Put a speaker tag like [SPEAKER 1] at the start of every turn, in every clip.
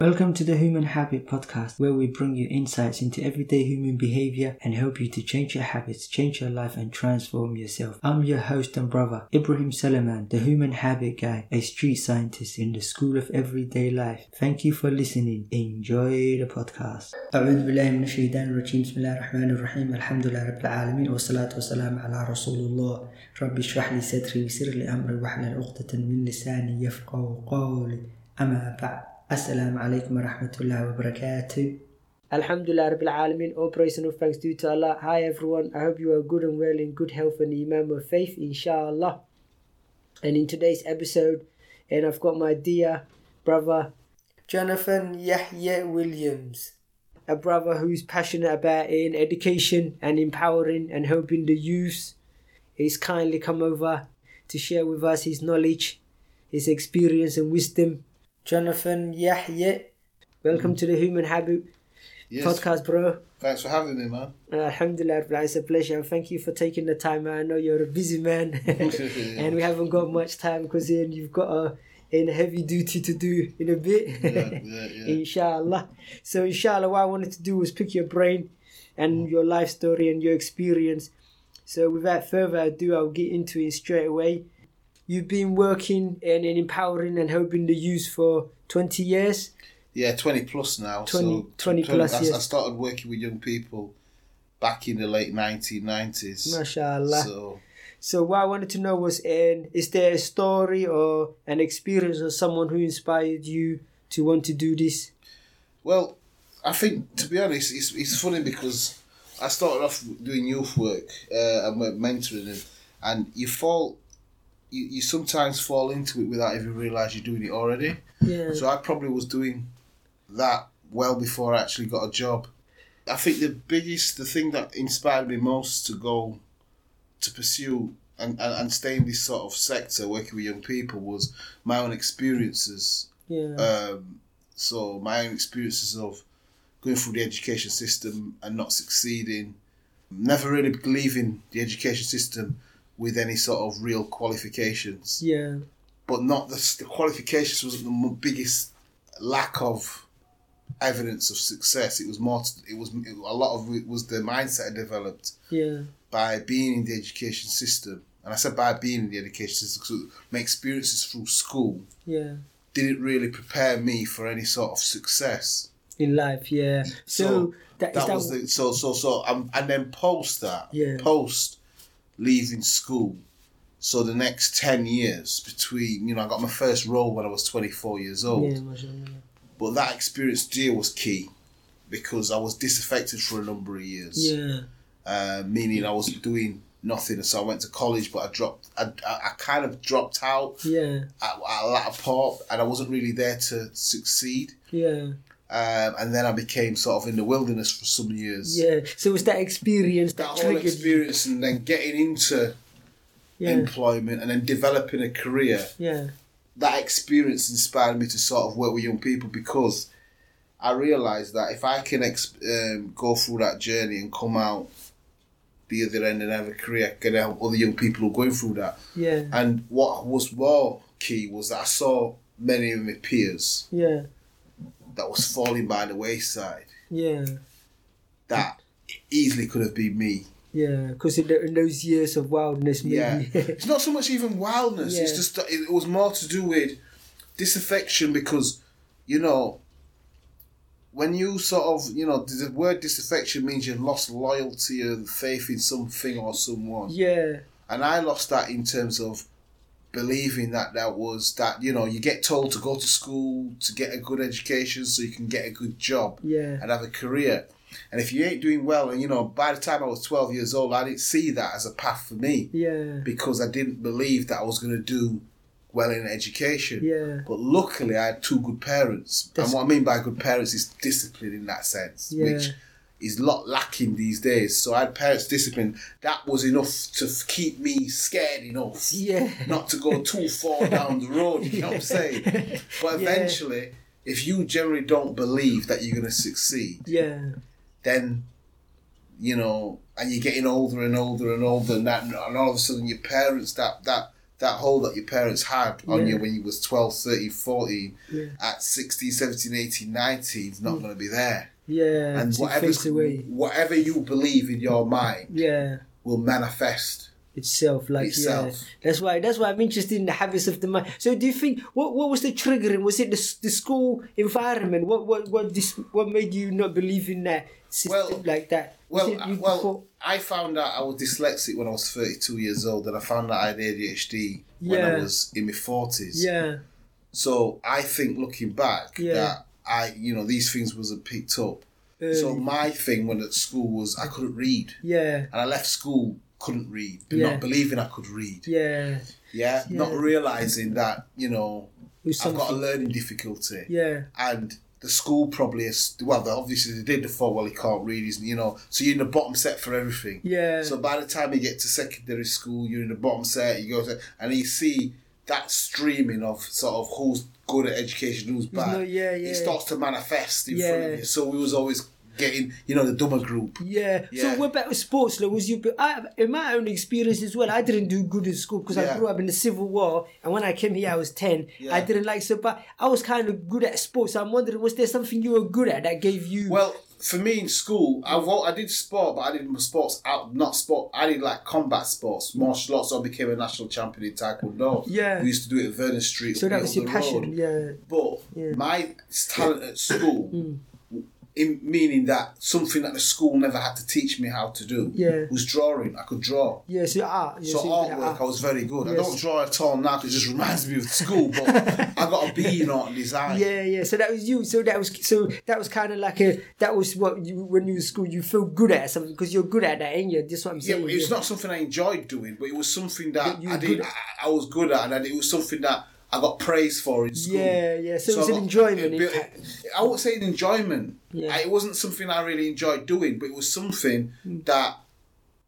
[SPEAKER 1] Welcome to the Human Habit Podcast, where we bring you insights into everyday human behavior and help you to change your habits, change your life, and transform yourself. I'm your host and brother, Ibrahim Salaman, the Human Habit Guy, a street scientist in the School of Everyday Life. Thank you for listening. Enjoy the podcast. أعوذ بالله من الشيطان الرجيم بسم الله الرحمن الرحيم الحمد لله رب العالمين والصلاة والسلام على رسول الله رب اشرح لي صدري ويسر لي أمري واحلل عقدة من لساني يفقه قولي أما بعد Assalamu alaikum wa rahmatullahi wa barakatuh. Alhamdulillah Rabbil Alameen, all praise and all thanks due to Allah. Hi everyone, I hope you are good and well in good health and Imam of faith, inshallah. And in today's episode, and I've got my dear brother Jonathan Yahya Williams. A brother who's passionate about in education and empowering and helping the youth. He's kindly come over to share with us his knowledge, his experience and wisdom Jonathan Yahya, welcome to the Human Habit
[SPEAKER 2] Yes.
[SPEAKER 1] podcast, bro.
[SPEAKER 2] Thanks for having me, man.
[SPEAKER 1] Uh, Alhamdulillah, it's a pleasure. Thank you for taking the time. I know you're a busy man, and we haven't got much time because you've got a, a heavy duty to do in a bit.
[SPEAKER 2] Yeah, yeah, yeah.
[SPEAKER 1] inshallah. So, inshallah, what I wanted to do was pick your brain and your life story and your experience. So, without further ado, I'll get into it straight away. You've been working and, and empowering and helping the youth for 20 years.
[SPEAKER 2] Yeah, 20 plus now.
[SPEAKER 1] 20
[SPEAKER 2] so
[SPEAKER 1] 20 plus
[SPEAKER 2] I,
[SPEAKER 1] years.
[SPEAKER 2] I started working with young people back in the late 1990s.
[SPEAKER 1] MashaAllah.
[SPEAKER 2] So,
[SPEAKER 1] So what I wanted to know was, and is there a story or an experience of someone who inspired you to want to do this?
[SPEAKER 2] well, I think, to be honest, it's, it's funny because I started off doing youth work uh, and mentoring, and, and you fall, you, you sometimes fall into it without even realise you're doing it already.
[SPEAKER 1] Yeah.
[SPEAKER 2] So I probably was doing that well before I actually got a job. I think the biggest, the thing that inspired me most to go to pursue and, and, and stay in this sort of sector working with young people was my own experiences.
[SPEAKER 1] yeah.
[SPEAKER 2] Um, so my own experiences of going through the education system and not succeeding, never really believing the education system with any sort of real qualifications
[SPEAKER 1] yeah.
[SPEAKER 2] but not the, the qualifications wasn't the biggest lack of evidence of success. It was more. It was it, a lot of it was the mindset I developed
[SPEAKER 1] Yeah.
[SPEAKER 2] by being in the education system, and I said by being in the education system because my experiences through school
[SPEAKER 1] Yeah.
[SPEAKER 2] didn't really prepare me for any sort of success.
[SPEAKER 1] In life, yeah. So,
[SPEAKER 2] So,
[SPEAKER 1] that,
[SPEAKER 2] That
[SPEAKER 1] that
[SPEAKER 2] was the so so so. Um, and then post that,
[SPEAKER 1] Yeah.
[SPEAKER 2] post leaving school. So the next ten years between, you know, I got my first role when I was twenty four years old.
[SPEAKER 1] yeah.
[SPEAKER 2] But that experience deal was key because I was disaffected for a number of years.
[SPEAKER 1] Yeah.
[SPEAKER 2] Uh, meaning I was doing nothing. So I went to college, but I dropped. I, I, I kind of dropped out
[SPEAKER 1] Yeah.
[SPEAKER 2] at, at a latter part, and I wasn't really there to succeed.
[SPEAKER 1] Yeah.
[SPEAKER 2] Um, and then I became sort of in the wilderness for some years.
[SPEAKER 1] Yeah. So it was that experience that,
[SPEAKER 2] That whole experience, and then getting into
[SPEAKER 1] Yeah.
[SPEAKER 2] employment, and then developing a career.
[SPEAKER 1] Yeah.
[SPEAKER 2] that experience inspired me to sort of work with young people because I realised that if I can ex- um, go through that journey and come out the other end and have a career, I can help other young people who are going through that.
[SPEAKER 1] Yeah.
[SPEAKER 2] And what was more key was that I saw many of my peers
[SPEAKER 1] Yeah.
[SPEAKER 2] That was falling by the wayside
[SPEAKER 1] Yeah.
[SPEAKER 2] that easily could have been me.
[SPEAKER 1] Yeah. Because in, in those years of wildness, maybe.
[SPEAKER 2] Yeah. it's not so much even wildness. It's just it was more to do with disaffection because, you know, when you sort of, you know, the word disaffection means you've lost loyalty and faith in something or someone.
[SPEAKER 1] yeah.
[SPEAKER 2] And I lost that in terms of believing that that was that, you know, you get told to go to school to get a good education so you can get a good job
[SPEAKER 1] Yeah.
[SPEAKER 2] and have a career. And if you ain't doing well, and you know, by the time I was 12 years old, I didn't see that as a path for me
[SPEAKER 1] Yeah.
[SPEAKER 2] because I didn't believe that I was going to do well in education.
[SPEAKER 1] Yeah.
[SPEAKER 2] But luckily, I had two good parents.
[SPEAKER 1] That's-
[SPEAKER 2] and what I mean by good parents is discipline in that sense,
[SPEAKER 1] Yeah.
[SPEAKER 2] which is a lot lacking these days. So I had parents' discipline. That was enough to f- keep me scared enough
[SPEAKER 1] Yeah.
[SPEAKER 2] not to go too far down the road. You know what I'm saying? But
[SPEAKER 1] Yeah.
[SPEAKER 2] eventually, if you generally don't believe that you're going to succeed,
[SPEAKER 1] Yeah.
[SPEAKER 2] then you know, and you're getting older and older and older, and that, and all of a sudden your parents that that that hold that your parents had on
[SPEAKER 1] Yeah.
[SPEAKER 2] you when you was 12, 13, 14,
[SPEAKER 1] Yeah.
[SPEAKER 2] at 16, 17, 18, 19 is not going to be there.
[SPEAKER 1] Yeah.
[SPEAKER 2] And whatever, whatever you believe in your mind
[SPEAKER 1] Yeah.
[SPEAKER 2] will manifest
[SPEAKER 1] Itself, like
[SPEAKER 2] itself.
[SPEAKER 1] yeah. That's why. That's why I'm interested in the habits of the mind. So, do you think what what was the triggering? Was it the, the school environment? What what what this what made you not believe in that system
[SPEAKER 2] Well-
[SPEAKER 1] like that? Was
[SPEAKER 2] Well, well,
[SPEAKER 1] thought-
[SPEAKER 2] I found out I was dyslexic when I was 32 years old, and I found out I had ADHD when I was in my 40s.
[SPEAKER 1] yeah,
[SPEAKER 2] So I think looking back
[SPEAKER 1] Yeah.
[SPEAKER 2] that I, you know, these things wasn't picked up. So my thing when at school was I couldn't read,
[SPEAKER 1] yeah,
[SPEAKER 2] and I left school couldn't read, but
[SPEAKER 1] Yeah.
[SPEAKER 2] not believing I could read.
[SPEAKER 1] yeah.
[SPEAKER 2] Yeah, not realizing that you know I've got a learning difficulty,
[SPEAKER 1] Yeah,
[SPEAKER 2] and the school probably is well. They obviously they did the thought well he can't read, he's you know, so you're in the bottom set for everything.
[SPEAKER 1] yeah,
[SPEAKER 2] So by the time you get to secondary school, you're in the bottom set. You go to, and you see that streaming of sort of who's good at education, who's bad.
[SPEAKER 1] no- yeah, yeah.
[SPEAKER 2] It starts to manifest in front of you. So we was always getting, you know, the dumber group.
[SPEAKER 1] Yeah.
[SPEAKER 2] Yeah.
[SPEAKER 1] So what about sports? Like, was you? I, in my own experience as well, I didn't do good in school because I grew up in the Civil War, and when I came here, I was ten.
[SPEAKER 2] Yeah.
[SPEAKER 1] I didn't like so, but I was kind of good at sports. I'm wondering, was there something you were good at that gave you?
[SPEAKER 2] Well, for me in school, I wa- I did sport, but I did sports out, not sport. I did like combat sports, martial arts. I became a national champion in taekwondo.
[SPEAKER 1] Yeah.
[SPEAKER 2] we used to do it at Vernon Street.
[SPEAKER 1] so that was your
[SPEAKER 2] road.
[SPEAKER 1] passion. Yeah.
[SPEAKER 2] But
[SPEAKER 1] Yeah.
[SPEAKER 2] my talent at school,
[SPEAKER 1] Mm.
[SPEAKER 2] In meaning that something that the school never had to teach me how to do,
[SPEAKER 1] Yeah.
[SPEAKER 2] was drawing. I could draw.
[SPEAKER 1] Yeah. So art. Ah, yeah,
[SPEAKER 2] So
[SPEAKER 1] you're good at
[SPEAKER 2] artwork, ah. I was very good. I don't draw at all now because it just reminds me of school. But I got a B in art and design.
[SPEAKER 1] Yeah, yeah. So that was you. So that was so that was kind of like a that was what you when you were in school you feel good at something because you're good at that, ain't you? That's what I'm saying.
[SPEAKER 2] but it's not something I enjoyed doing, but it was something that
[SPEAKER 1] That
[SPEAKER 2] I did. I, I was good at, and it was something that I got praised for in school.
[SPEAKER 1] Yeah, yeah. So, it was
[SPEAKER 2] I
[SPEAKER 1] an enjoyment.
[SPEAKER 2] it-
[SPEAKER 1] in fact.
[SPEAKER 2] I would say an enjoyment.
[SPEAKER 1] Yeah.
[SPEAKER 2] It wasn't something I really enjoyed doing, but it was something
[SPEAKER 1] Hmm.
[SPEAKER 2] that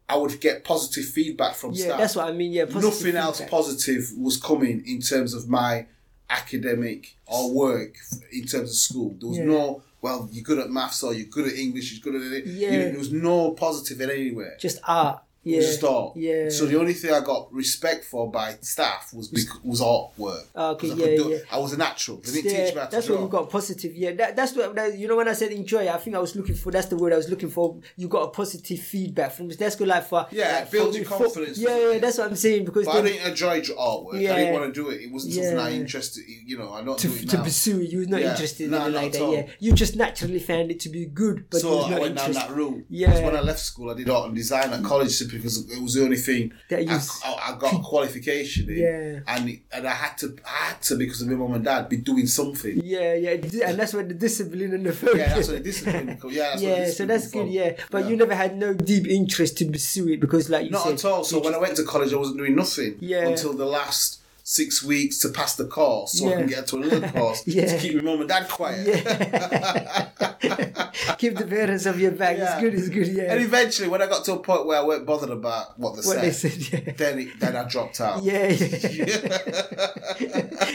[SPEAKER 2] I would get positive feedback from
[SPEAKER 1] Yeah,
[SPEAKER 2] staff.
[SPEAKER 1] that's what I mean. Yeah,
[SPEAKER 2] Nothing else positive was coming in terms of my academic or work in terms of school. There was
[SPEAKER 1] Yeah.
[SPEAKER 2] no. Well, you're good at maths or you're good at English. You're good at it.
[SPEAKER 1] Yeah.
[SPEAKER 2] You- there was no positive in anywhere.
[SPEAKER 1] Just art.
[SPEAKER 2] It
[SPEAKER 1] Yeah.
[SPEAKER 2] art.
[SPEAKER 1] Yeah.
[SPEAKER 2] So the only thing I got respect for by staff was bec- was artwork.
[SPEAKER 1] Ah, okay,
[SPEAKER 2] 'Cause I
[SPEAKER 1] yeah,
[SPEAKER 2] do-
[SPEAKER 1] yeah.
[SPEAKER 2] I was a natural. They didn't
[SPEAKER 1] yeah,
[SPEAKER 2] teach me how to
[SPEAKER 1] that's
[SPEAKER 2] draw.
[SPEAKER 1] what you got positive. Yeah, that, that's what that, you know when I said enjoy. I think I was looking for. That's the word I was looking for. You got a positive feedback from. That's good. Like for
[SPEAKER 2] Yeah,
[SPEAKER 1] like
[SPEAKER 2] it
[SPEAKER 1] for-
[SPEAKER 2] your
[SPEAKER 1] for-
[SPEAKER 2] confidence,
[SPEAKER 1] Yeah, yeah, that's what I'm saying because
[SPEAKER 2] But I didn't enjoy artwork. I didn't want to do it. It wasn't something I interested. You know, I don't
[SPEAKER 1] to, to pursue you was not
[SPEAKER 2] Yeah.
[SPEAKER 1] interested
[SPEAKER 2] No,
[SPEAKER 1] in it
[SPEAKER 2] not
[SPEAKER 1] like
[SPEAKER 2] at
[SPEAKER 1] that. Yeah, you just naturally found it to be good, but
[SPEAKER 2] so I
[SPEAKER 1] not
[SPEAKER 2] went down that route.
[SPEAKER 1] Yeah.
[SPEAKER 2] when I left school, I did art and design at college because it was the only thing I, I, I got a qualification in.
[SPEAKER 1] Yeah.
[SPEAKER 2] And and I had to I had to because of my mum and dad be doing something.
[SPEAKER 1] Yeah, yeah, and that's where the discipline and the focus.
[SPEAKER 2] Yeah, that's what the discipline. Yeah, that's what the
[SPEAKER 1] yeah, so that's
[SPEAKER 2] from.
[SPEAKER 1] good. Yeah, but
[SPEAKER 2] Yeah.
[SPEAKER 1] you never had no deep interest to pursue it because, like you
[SPEAKER 2] Not
[SPEAKER 1] said,
[SPEAKER 2] at all. So when I went to college, I wasn't doing nothing
[SPEAKER 1] Yeah.
[SPEAKER 2] until the last six weeks to pass the course, so I can get to another course
[SPEAKER 1] Yeah.
[SPEAKER 2] to keep my mum and dad quiet.
[SPEAKER 1] keep the parents off your back.
[SPEAKER 2] Yeah.
[SPEAKER 1] It's good. It's good. Yeah.
[SPEAKER 2] And eventually, when I got to a point where I weren't bothered about what they
[SPEAKER 1] what
[SPEAKER 2] said,
[SPEAKER 1] they said. Yeah.
[SPEAKER 2] then it, then I dropped out.
[SPEAKER 1] Yeah, yeah.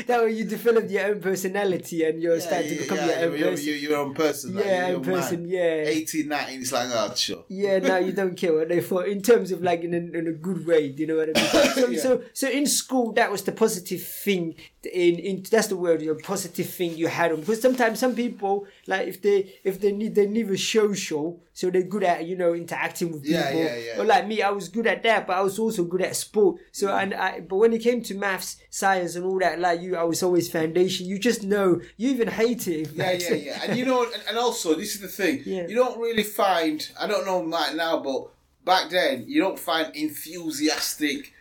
[SPEAKER 1] that way you developed your own personality and you're starting to become your own
[SPEAKER 2] you're,
[SPEAKER 1] person.
[SPEAKER 2] you're, you're your own person. like,
[SPEAKER 1] yeah, own
[SPEAKER 2] your man.
[SPEAKER 1] person. Yeah.
[SPEAKER 2] 18, 19, it's like, oh, sure.
[SPEAKER 1] Yeah, now you don't care what they thought in terms of like in a, in a good way. Do you know what I mean? So,
[SPEAKER 2] Yeah.
[SPEAKER 1] so, so in school, that was the positive thing. In in that's the word, your positive thing you had on because sometimes some people like if they if they need they need a social, so they're good at you know interacting with people.
[SPEAKER 2] Yeah, yeah, yeah.
[SPEAKER 1] Or like me, I was good at that, but I was also good at sport. So mm. and I but when it came to maths, science, and all that, like you, I was always foundation. You just know you even hate it.
[SPEAKER 2] Yeah, yeah, yeah. And you know, and, and also, this is the thing.
[SPEAKER 1] Yeah.
[SPEAKER 2] You don't really find, I don't know right now, but back then, you don't find enthusiastic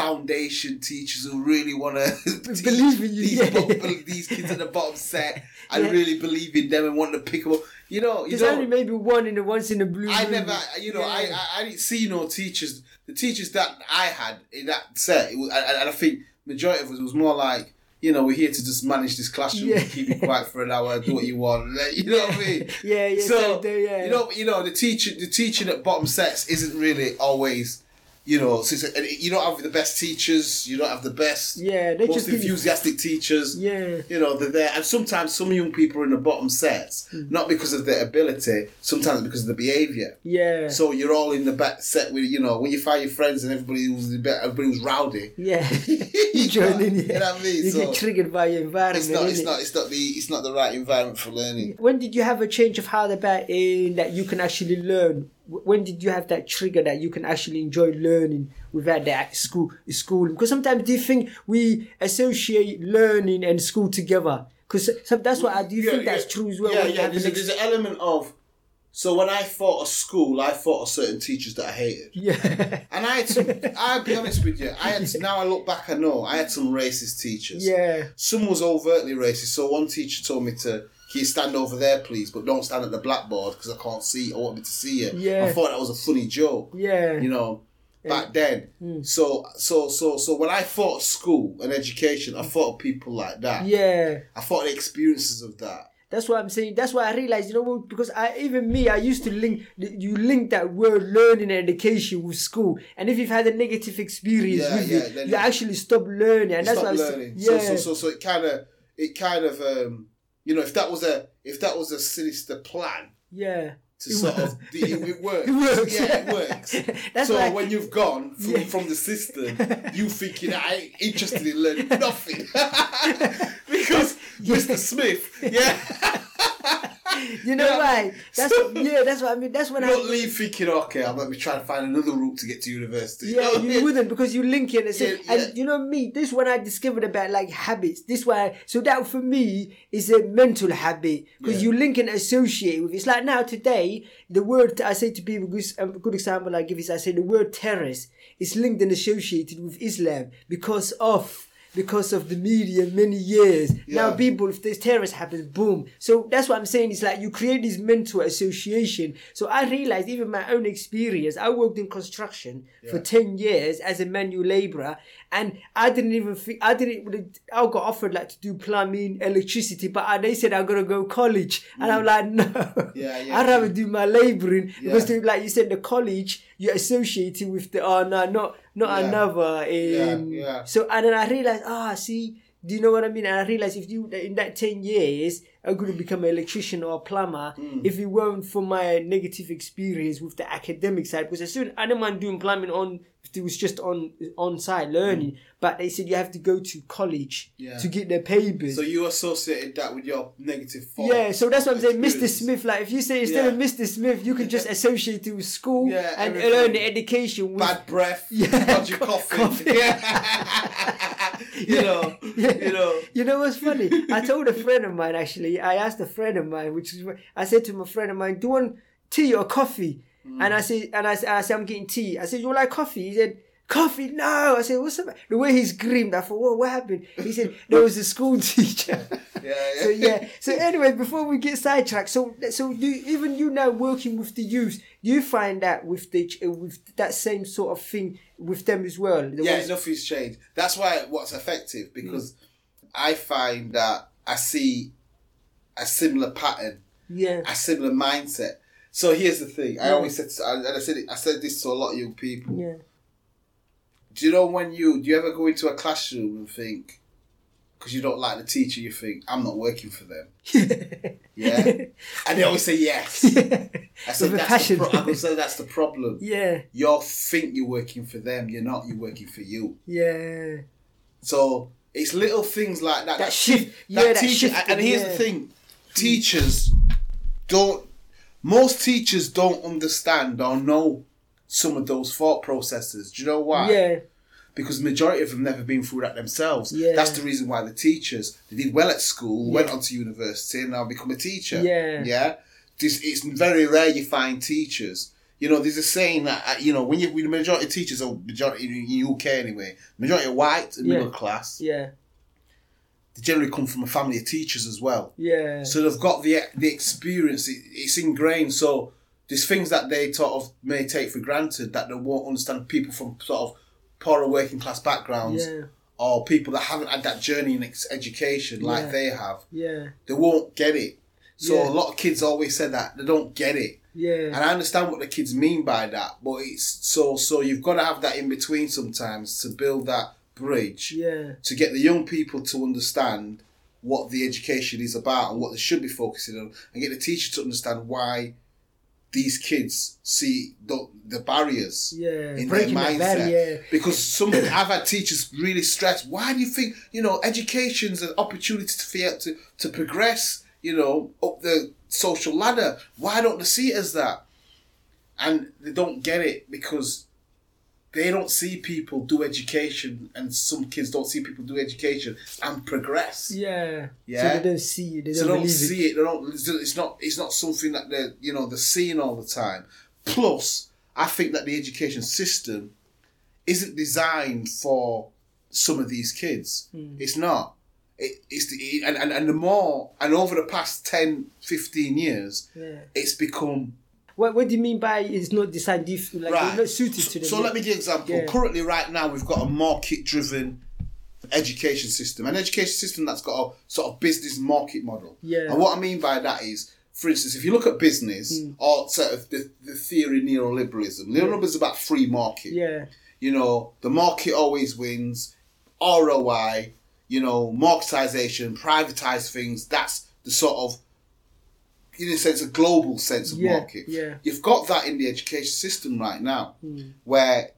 [SPEAKER 2] foundation teachers who really want to
[SPEAKER 1] Believe in you,
[SPEAKER 2] these,
[SPEAKER 1] yeah.
[SPEAKER 2] bo- these kids in the bottom set I
[SPEAKER 1] Yeah.
[SPEAKER 2] really believe in them and want to pick them up. You know, you
[SPEAKER 1] There's
[SPEAKER 2] don't.
[SPEAKER 1] only maybe one in the once in the blue.
[SPEAKER 2] I
[SPEAKER 1] moon.
[SPEAKER 2] never, you know, I,
[SPEAKER 1] Yeah.
[SPEAKER 2] I I didn't see no teachers. The teachers that I had in that set, it was, and, I think majority of us was more like, you know, we're here to just manage this classroom,
[SPEAKER 1] Yeah.
[SPEAKER 2] keep you quiet for an hour, do what you want. You know what I mean?
[SPEAKER 1] Yeah, yeah.
[SPEAKER 2] So
[SPEAKER 1] they- yeah.
[SPEAKER 2] you know, you know, the teacher, the teaching at bottom sets isn't really always you know, so it's- and you don't have the best teachers. You don't have the best,
[SPEAKER 1] Yeah, they
[SPEAKER 2] most
[SPEAKER 1] just
[SPEAKER 2] enthusiastic teachers.
[SPEAKER 1] Yeah.
[SPEAKER 2] You know, they're there, and sometimes some young people are in the bottom sets,
[SPEAKER 1] Hmm.
[SPEAKER 2] not because of their ability, sometimes because of the behaviour.
[SPEAKER 1] Yeah.
[SPEAKER 2] So you're all in the back set with, you know, when you find your friends and everybody who's everybody who's rowdy.
[SPEAKER 1] yeah. you join in.
[SPEAKER 2] You know what I mean?
[SPEAKER 1] You
[SPEAKER 2] So-
[SPEAKER 1] get triggered by your environment.
[SPEAKER 2] It's not, it's not, it's not the, it's not the right environment for learning.
[SPEAKER 1] When did you have a change of heart about in that you can actually learn? When did you have that trigger that you can actually enjoy learning without that school school? Because sometimes do you think we associate learning and school together? Because that's what I do. You think that's true as well?
[SPEAKER 2] Yeah, yeah. There's,
[SPEAKER 1] an
[SPEAKER 2] a, there's an element of. So when I thought of school, I thought of certain teachers that I hated.
[SPEAKER 1] yeah,
[SPEAKER 2] And I had some, I'll be honest with you, I had, now I look back, I know, I had some racist teachers.
[SPEAKER 1] yeah,
[SPEAKER 2] Some was overtly racist. So one teacher told me to, can you stand over there, please, but don't stand at the blackboard because I can't see. I want me to see you.
[SPEAKER 1] Yeah.
[SPEAKER 2] I thought that was a funny joke.
[SPEAKER 1] yeah.
[SPEAKER 2] You know, back then.
[SPEAKER 1] Hmm.
[SPEAKER 2] So, so, so, so when I thought of school and education, I thought of people like that.
[SPEAKER 1] yeah.
[SPEAKER 2] I thought of the experiences of that.
[SPEAKER 1] That's what I'm saying. That's why I realized, you know, because I even me, I used to link you link that word learning and education with school, and if you've had a negative experience
[SPEAKER 2] Yeah,
[SPEAKER 1] with
[SPEAKER 2] yeah,
[SPEAKER 1] it,
[SPEAKER 2] then
[SPEAKER 1] you actually stop learning, and
[SPEAKER 2] You
[SPEAKER 1] that's I
[SPEAKER 2] learning.
[SPEAKER 1] was, yeah,
[SPEAKER 2] So, so, so, so it kind of, it kind of, um, you know, if that was a, if that was a sinister plan
[SPEAKER 1] yeah.
[SPEAKER 2] to sort of, it, it works.
[SPEAKER 1] It works.
[SPEAKER 2] Yeah, it works. So
[SPEAKER 1] why-
[SPEAKER 2] when you've gone from,
[SPEAKER 1] Yeah.
[SPEAKER 2] from the system, you thinking I ain't interested in learning nothing because Mr. Smith, yeah,
[SPEAKER 1] You know
[SPEAKER 2] Yeah.
[SPEAKER 1] why? That's
[SPEAKER 2] So-
[SPEAKER 1] yeah. That's what I mean. That's when
[SPEAKER 2] you
[SPEAKER 1] I.
[SPEAKER 2] don't leave thinking, okay, I'm gonna be trying to find another route to get to university.
[SPEAKER 1] Yeah,
[SPEAKER 2] No,
[SPEAKER 1] you wouldn't because you link it and say,
[SPEAKER 2] Yeah,
[SPEAKER 1] and you know me. This one I discovered about like habits. This why so that for me is a mental habit because you link and associate with. It's like now today the word I say to people. A um, good example I give is I say the word terrorist is linked and associated with Islam because of. Because of the media, many years now, people if this terrorist happens, boom. So that's what I'm saying. It's like you create this mental association. So I realized even my own experience. I worked in construction for ten years as a manual laborer, and I didn't even think I didn't. I got offered like to do plumbing, electricity, but I, they said I'm gonna go college, and I'm like, no,
[SPEAKER 2] Mm. Yeah, yeah.
[SPEAKER 1] I'd rather do my laboring because, they, like you said, the college you're associated with the oh no, not not
[SPEAKER 2] Yeah.
[SPEAKER 1] another. Um,
[SPEAKER 2] yeah.
[SPEAKER 1] So and then I realized, ah, see. Do you know what I mean? And I realized if you in that ten years, I'm going to become an electrician or a plumber.
[SPEAKER 2] Mm.
[SPEAKER 1] If it weren't for my negative experience with the academic side, because as soon I don't mind doing plumbing on it was just on on site learning, but they said you have to go to college
[SPEAKER 2] Mm. Yeah.
[SPEAKER 1] to get their papers.
[SPEAKER 2] So you associated that with your negative
[SPEAKER 1] yeah, so that's what I'm saying. Mr. Smith, like if you say instead of Mr. Smith, you can just associate it with school
[SPEAKER 2] Yeah,
[SPEAKER 1] and
[SPEAKER 2] everything.
[SPEAKER 1] learn the education with
[SPEAKER 2] Bad breath,
[SPEAKER 1] Yeah.
[SPEAKER 2] dodgy coffee. Yeah. you know,
[SPEAKER 1] Yeah.
[SPEAKER 2] you know.
[SPEAKER 1] You know what's funny? I told a friend of mine actually. I asked a friend of mine, which is I said to my friend of mine, "Do you want tea or coffee?"
[SPEAKER 2] Mm.
[SPEAKER 1] And I said, and I, said- I said, "I'm getting tea." I said, "You like coffee?" He said. Coffee? No. I said, what's up? The way he screamed, I thought, what, what happened? He said, there was a school teacher.
[SPEAKER 2] Yeah, yeah.
[SPEAKER 1] so yeah. So anyway, before we get sidetracked, so so even you now working with the youth, do you find that with the uh, with that same sort of thing with them as well?
[SPEAKER 2] Yeah, nothing's changed. That's why what's effective because I find that I see a similar pattern,
[SPEAKER 1] yeah,
[SPEAKER 2] a similar mindset. So here's the thing. I
[SPEAKER 1] Yeah.
[SPEAKER 2] always said, and I said, it, I said this to a lot of young people.
[SPEAKER 1] yeah,
[SPEAKER 2] Do you know when you do you ever go into a classroom and think because you don't like the teacher, you think I'm not working for them. Yeah, and they always say yes. I said
[SPEAKER 1] With
[SPEAKER 2] that's
[SPEAKER 1] passion.
[SPEAKER 2] the pro- I would say that's the problem.
[SPEAKER 1] yeah,
[SPEAKER 2] You think you're working for them, you're not. You're working for you.
[SPEAKER 1] yeah.
[SPEAKER 2] So it's little things like that.
[SPEAKER 1] That
[SPEAKER 2] te-
[SPEAKER 1] shift- yeah, that
[SPEAKER 2] teacher,
[SPEAKER 1] shift,
[SPEAKER 2] and here's
[SPEAKER 1] yeah.
[SPEAKER 2] the thing: teachers don't. Most teachers don't understand or know some of those thought processes. Do you know why?
[SPEAKER 1] Yeah,
[SPEAKER 2] Because majority of them never been through that themselves.
[SPEAKER 1] Yeah.
[SPEAKER 2] That's the reason why the teachers they did well at school,
[SPEAKER 1] Yeah.
[SPEAKER 2] went on to university, and now become a teacher.
[SPEAKER 1] Yeah.
[SPEAKER 2] yeah. This it's very rare you find teachers. You know, there's a saying that uh, you know when you when the majority of teachers are majority in UK anyway, majority are white and
[SPEAKER 1] Yeah.
[SPEAKER 2] middle class.
[SPEAKER 1] yeah,
[SPEAKER 2] They generally come from a family of teachers as well,
[SPEAKER 1] yeah,
[SPEAKER 2] so they've got the the experience. It, it's ingrained. So there's things that they sort of may take for granted that they won't understand. People from sort of poorer working class backgrounds
[SPEAKER 1] yeah,
[SPEAKER 2] or people that haven't had that journey in education like
[SPEAKER 1] Yeah.
[SPEAKER 2] they have,
[SPEAKER 1] yeah.
[SPEAKER 2] they won't get it. So
[SPEAKER 1] Yeah.
[SPEAKER 2] a lot of kids always say that they don't get it.
[SPEAKER 1] Yeah.
[SPEAKER 2] And I understand what the kids mean by that, but it's so so you've got to have that in between sometimes to build that bridge
[SPEAKER 1] Yeah.
[SPEAKER 2] to get the young people to understand what the education is about and what they should be focusing on, and get the teacher to understand why these kids see the, the barriers
[SPEAKER 1] Yeah.
[SPEAKER 2] in
[SPEAKER 1] Breaking
[SPEAKER 2] their mindset.
[SPEAKER 1] barrier.
[SPEAKER 2] Because some I've had teachers really stress. Why do you think you know education's an opportunity to feel to to progress? You know up the social ladder. Why don't they see it as that? And they don't get it because they don't see people do education, and some kids don't see people do education and progress.
[SPEAKER 1] Yeah.
[SPEAKER 2] Yeah.
[SPEAKER 1] So they don't see it. They don't
[SPEAKER 2] they don't see it. They don't. It's not. It's not something that they're you know they're seeing all the time. Plus, I think that the education system isn't designed for some of these kids.
[SPEAKER 1] Hmm.
[SPEAKER 2] It's not. It, it's the and, and, and the more and over the past 10, 15 years.
[SPEAKER 1] Yeah.
[SPEAKER 2] it's become
[SPEAKER 1] What What do you mean by it's not designed? Dif- like
[SPEAKER 2] right.
[SPEAKER 1] not suited to them.
[SPEAKER 2] So let me give you an example.
[SPEAKER 1] Yeah.
[SPEAKER 2] Currently, right now, we've got a market-driven education system, an education system that's got a sort of business market model.
[SPEAKER 1] Yeah.
[SPEAKER 2] And what I mean by that is, for instance, if you look at business
[SPEAKER 1] Hmm.
[SPEAKER 2] or sort of the, the theory neoliberalism, neoliberalism is about free market.
[SPEAKER 1] Yeah.
[SPEAKER 2] You know, the market always wins. ROI, you know, marketization, privatize things. That's the sort of, in a sense, a global sense of
[SPEAKER 1] Yeah,
[SPEAKER 2] market.
[SPEAKER 1] yeah.
[SPEAKER 2] You've got that in the education system right now,
[SPEAKER 1] Hmm.
[SPEAKER 2] where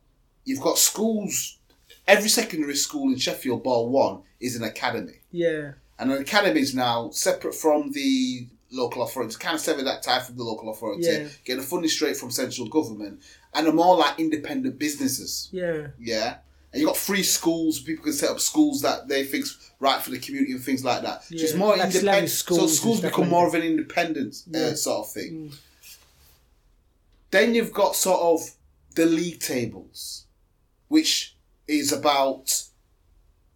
[SPEAKER 2] you've got schools. Every secondary school in Sheffield, bar one, is an academy,
[SPEAKER 1] Yeah.
[SPEAKER 2] and an academy is now separate from the local authority. Kind of separate that type from the local authority,
[SPEAKER 1] Yeah.
[SPEAKER 2] getting the funding straight from central government, and are more like independent businesses.
[SPEAKER 1] Yeah.
[SPEAKER 2] Yeah. And you've got free schools, people can set up schools that they think's right for the community and things like that. So it's more
[SPEAKER 1] like
[SPEAKER 2] independent.
[SPEAKER 1] Islamic
[SPEAKER 2] So
[SPEAKER 1] schools
[SPEAKER 2] schools become
[SPEAKER 1] like
[SPEAKER 2] more of an independent uh, sort of thing.
[SPEAKER 1] Mm.
[SPEAKER 2] Then you've got sort of the league tables, which is about,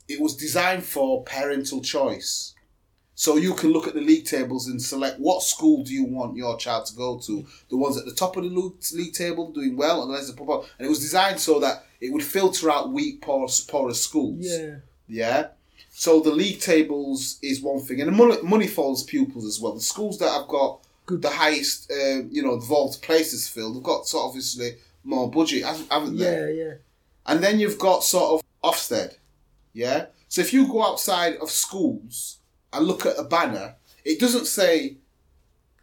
[SPEAKER 2] it was designed for parental choice. So you can look at the league tables and select what school do you want your child to go to. The ones at the top of the league table doing well, and the pop And it was designed so that it would filter out weak, poor, poorer schools.
[SPEAKER 1] Yeah.
[SPEAKER 2] Yeah. So the league tables is one thing, and the money, money follows pupils as well. The schools that have got
[SPEAKER 1] Good.
[SPEAKER 2] the highest, uh, you know, the vault places filled, they've got sort of obviously more budget, haven't haven't they?
[SPEAKER 1] Yeah. Yeah.
[SPEAKER 2] And then you've got sort of Ofsted. Yeah. So if you go outside of schools and look at a banner, it doesn't say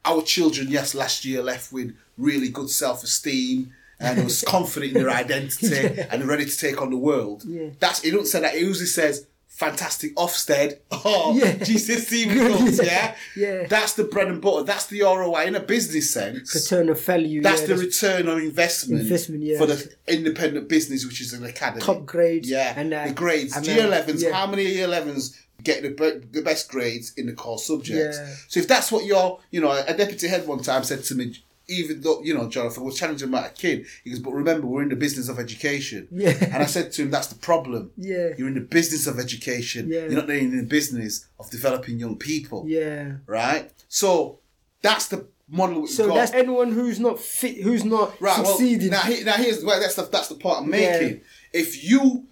[SPEAKER 2] our children, yes, last year left with really good self esteem and was confident in their identity and ready to take on the world.
[SPEAKER 1] Yeah.
[SPEAKER 2] That's it. Doesn't say that. It usually says fantastic Ofsted. Oh,
[SPEAKER 1] Yeah.
[SPEAKER 2] GCSE results. yeah.
[SPEAKER 1] Yeah.
[SPEAKER 2] That's the bread and butter. That's the ROI in a business sense.
[SPEAKER 1] Return of value.
[SPEAKER 2] That's
[SPEAKER 1] yeah,
[SPEAKER 2] the return on investment,
[SPEAKER 1] Investment, yeah.
[SPEAKER 2] for the independent business, which is an academy.
[SPEAKER 1] top grades.
[SPEAKER 2] Yeah,
[SPEAKER 1] And uh,
[SPEAKER 2] the grades.
[SPEAKER 1] I mean,
[SPEAKER 2] Year 11s,
[SPEAKER 1] yeah.
[SPEAKER 2] how many year 11s get the, be- the best grades in the core subjects?
[SPEAKER 1] Yeah.
[SPEAKER 2] So if that's what your, you know, a deputy head one time said to me, even though, you know, Jonathan was challenging about a kid, he goes, but remember, we're in the business of education.
[SPEAKER 1] Yeah.
[SPEAKER 2] And I said to him, that's the problem.
[SPEAKER 1] Yeah.
[SPEAKER 2] You're in the business of education.
[SPEAKER 1] Yeah.
[SPEAKER 2] You're not in the business of developing young people.
[SPEAKER 1] Yeah.
[SPEAKER 2] Right? So that's the model we've
[SPEAKER 1] So
[SPEAKER 2] got.
[SPEAKER 1] that's anyone who's not fit, who's not
[SPEAKER 2] Right.
[SPEAKER 1] succeeding.
[SPEAKER 2] Well, now, now here's well, that's the that's the point I'm
[SPEAKER 1] Yeah.
[SPEAKER 2] making. If you,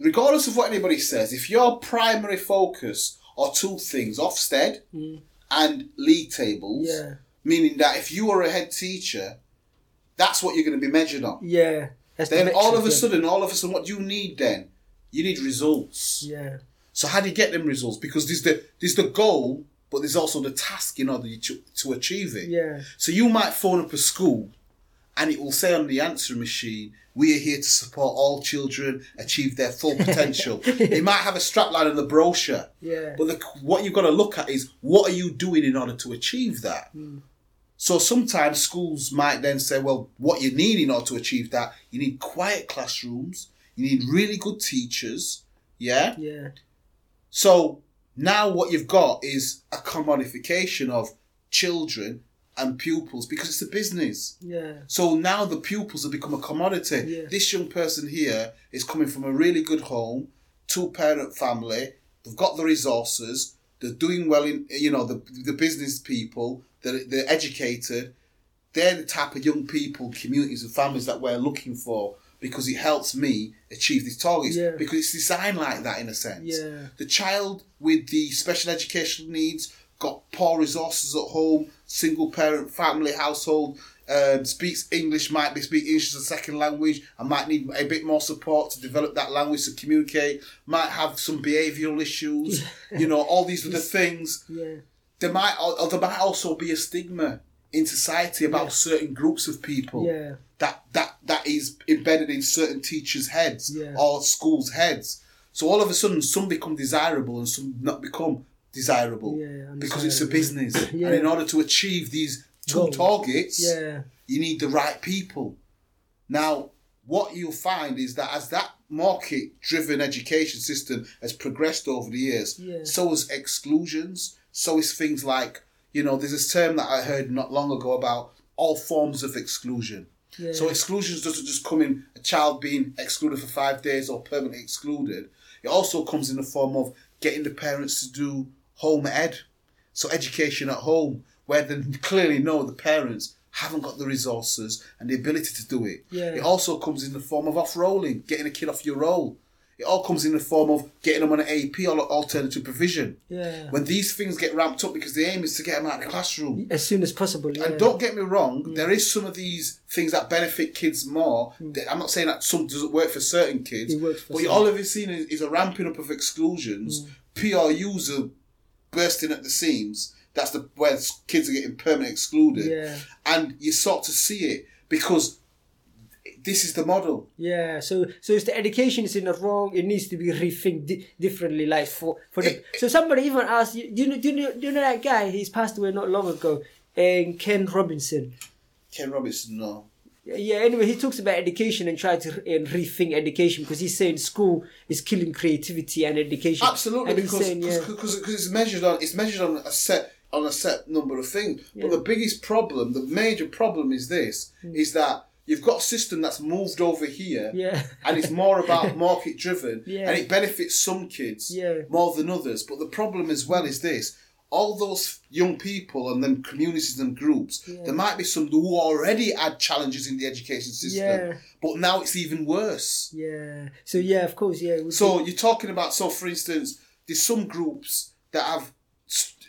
[SPEAKER 2] regardless of what anybody says, if your primary focus are two things, Ofsted and league tables,
[SPEAKER 1] Mm. Yeah.
[SPEAKER 2] meaning that if you are a head teacher, that's what you're going to be measured on.
[SPEAKER 1] yeah. That's the
[SPEAKER 2] Then all of a sudden, all of a sudden, what do you need then? You need results.
[SPEAKER 1] Yeah.
[SPEAKER 2] So how do you get them results? Because there's the there's the goal, but there's also the task in order to, to achieve it.
[SPEAKER 1] Yeah.
[SPEAKER 2] So you might phone up a school and it will say on the answer machine, we are here to support all children achieve their full potential. it might have a strapline on the brochure.
[SPEAKER 1] Yeah.
[SPEAKER 2] But the, what you've got to look at is what are you doing in order to achieve that? Hmm. So sometimes schools might then say, well, what you need in order to achieve that, you need quiet classrooms, you need really good teachers, yeah?
[SPEAKER 1] Yeah.
[SPEAKER 2] So now what you've got is a commodification of children and pupils because it's a business.
[SPEAKER 1] Yeah.
[SPEAKER 2] So now the pupils have become a commodity.
[SPEAKER 1] Yeah.
[SPEAKER 2] This young person here is coming from a really good home, two parent family. They've got the resources. They're doing well in you know the the business people. They're, they're educated. They're the type of young people, communities, and families that we're looking for because it helps me achieve these targets.
[SPEAKER 1] Yeah.
[SPEAKER 2] Because it's designed like that in a sense.
[SPEAKER 1] Yeah.
[SPEAKER 2] The child with the special educational needs got poor resources at home, single parent family household, um, speaks English, might be speak English as a second language, and might need a bit more support to develop that language to communicate. Might have some behavioural issues, you know, all these other things.
[SPEAKER 1] Yeah.
[SPEAKER 2] There might, or there might also be a stigma in society about
[SPEAKER 1] Yeah.
[SPEAKER 2] certain groups of people
[SPEAKER 1] Yeah.
[SPEAKER 2] that that that is embedded in certain teachers' heads
[SPEAKER 1] Yeah.
[SPEAKER 2] or schools' heads. So all of a sudden, some become desirable and some not become desirable
[SPEAKER 1] Yeah,
[SPEAKER 2] because it's a business.
[SPEAKER 1] Yeah.
[SPEAKER 2] And in order to achieve these two
[SPEAKER 1] Goals.
[SPEAKER 2] targets,
[SPEAKER 1] Yeah.
[SPEAKER 2] you need the right people. Now, what you'll find is that as that market-driven education system has progressed over the years,
[SPEAKER 1] Yeah.
[SPEAKER 2] so has exclusions. So is things like you know, there's this term that I heard not long ago about all forms of exclusion.
[SPEAKER 1] Yeah.
[SPEAKER 2] So exclusions doesn't just come in a child being excluded for five days or permanently excluded. It also comes in the form of getting the parents to do home ed, so education at home, where they clearly know the parents haven't got the resources and the ability to do it.
[SPEAKER 1] Yeah.
[SPEAKER 2] It also comes in the form of off rolling, getting a kid off your roll. It all comes in the form of getting them on an AP or alternative provision.
[SPEAKER 1] Yeah.
[SPEAKER 2] When these things get ramped up, because the aim is to get them out of the classroom.
[SPEAKER 1] As soon as possible. Yeah.
[SPEAKER 2] And don't get me wrong,
[SPEAKER 1] Mm.
[SPEAKER 2] there is some of these things that benefit kids more. I'm not saying that some doesn't work for certain kids,
[SPEAKER 1] It works for
[SPEAKER 2] but
[SPEAKER 1] some.
[SPEAKER 2] all of you've seen is, is a ramping up of exclusions.
[SPEAKER 1] Mm.
[SPEAKER 2] PRUs are bursting at the seams. That's the where kids are getting permanently excluded,
[SPEAKER 1] Yeah.
[SPEAKER 2] and you start to see it because this is the model.
[SPEAKER 1] Yeah, so so it's the education is in the wrong. It needs to be rethink di- differently. Like for for the so somebody even asked you, do you know do you know do you know that guy? He's passed away not long ago. And Ken Robinson.
[SPEAKER 2] Ken Robinson, no.
[SPEAKER 1] Yeah. Anyway, he talks about education and try to re- and rethink education because he's saying school is killing creativity and education.
[SPEAKER 2] Absolutely,
[SPEAKER 1] And
[SPEAKER 2] because
[SPEAKER 1] saying, yeah,
[SPEAKER 2] because because it's measured on it's measured on a set on a set number of things.
[SPEAKER 1] Yeah.
[SPEAKER 2] But the biggest problem, the major problem, is this: hmm. is that you've got a system that's moved over here,
[SPEAKER 1] yeah,
[SPEAKER 2] and it's more about market driven, and it benefits some kids more than others. But the problem as well is this. All those young people and then communities and groups,
[SPEAKER 1] Yeah.
[SPEAKER 2] there might be some who already had challenges in the education system,
[SPEAKER 1] Yeah.
[SPEAKER 2] but now it's even worse.
[SPEAKER 1] yeah. So yeah, of course, yeah.
[SPEAKER 2] So you're talking about, so for instance, there's some groups that have,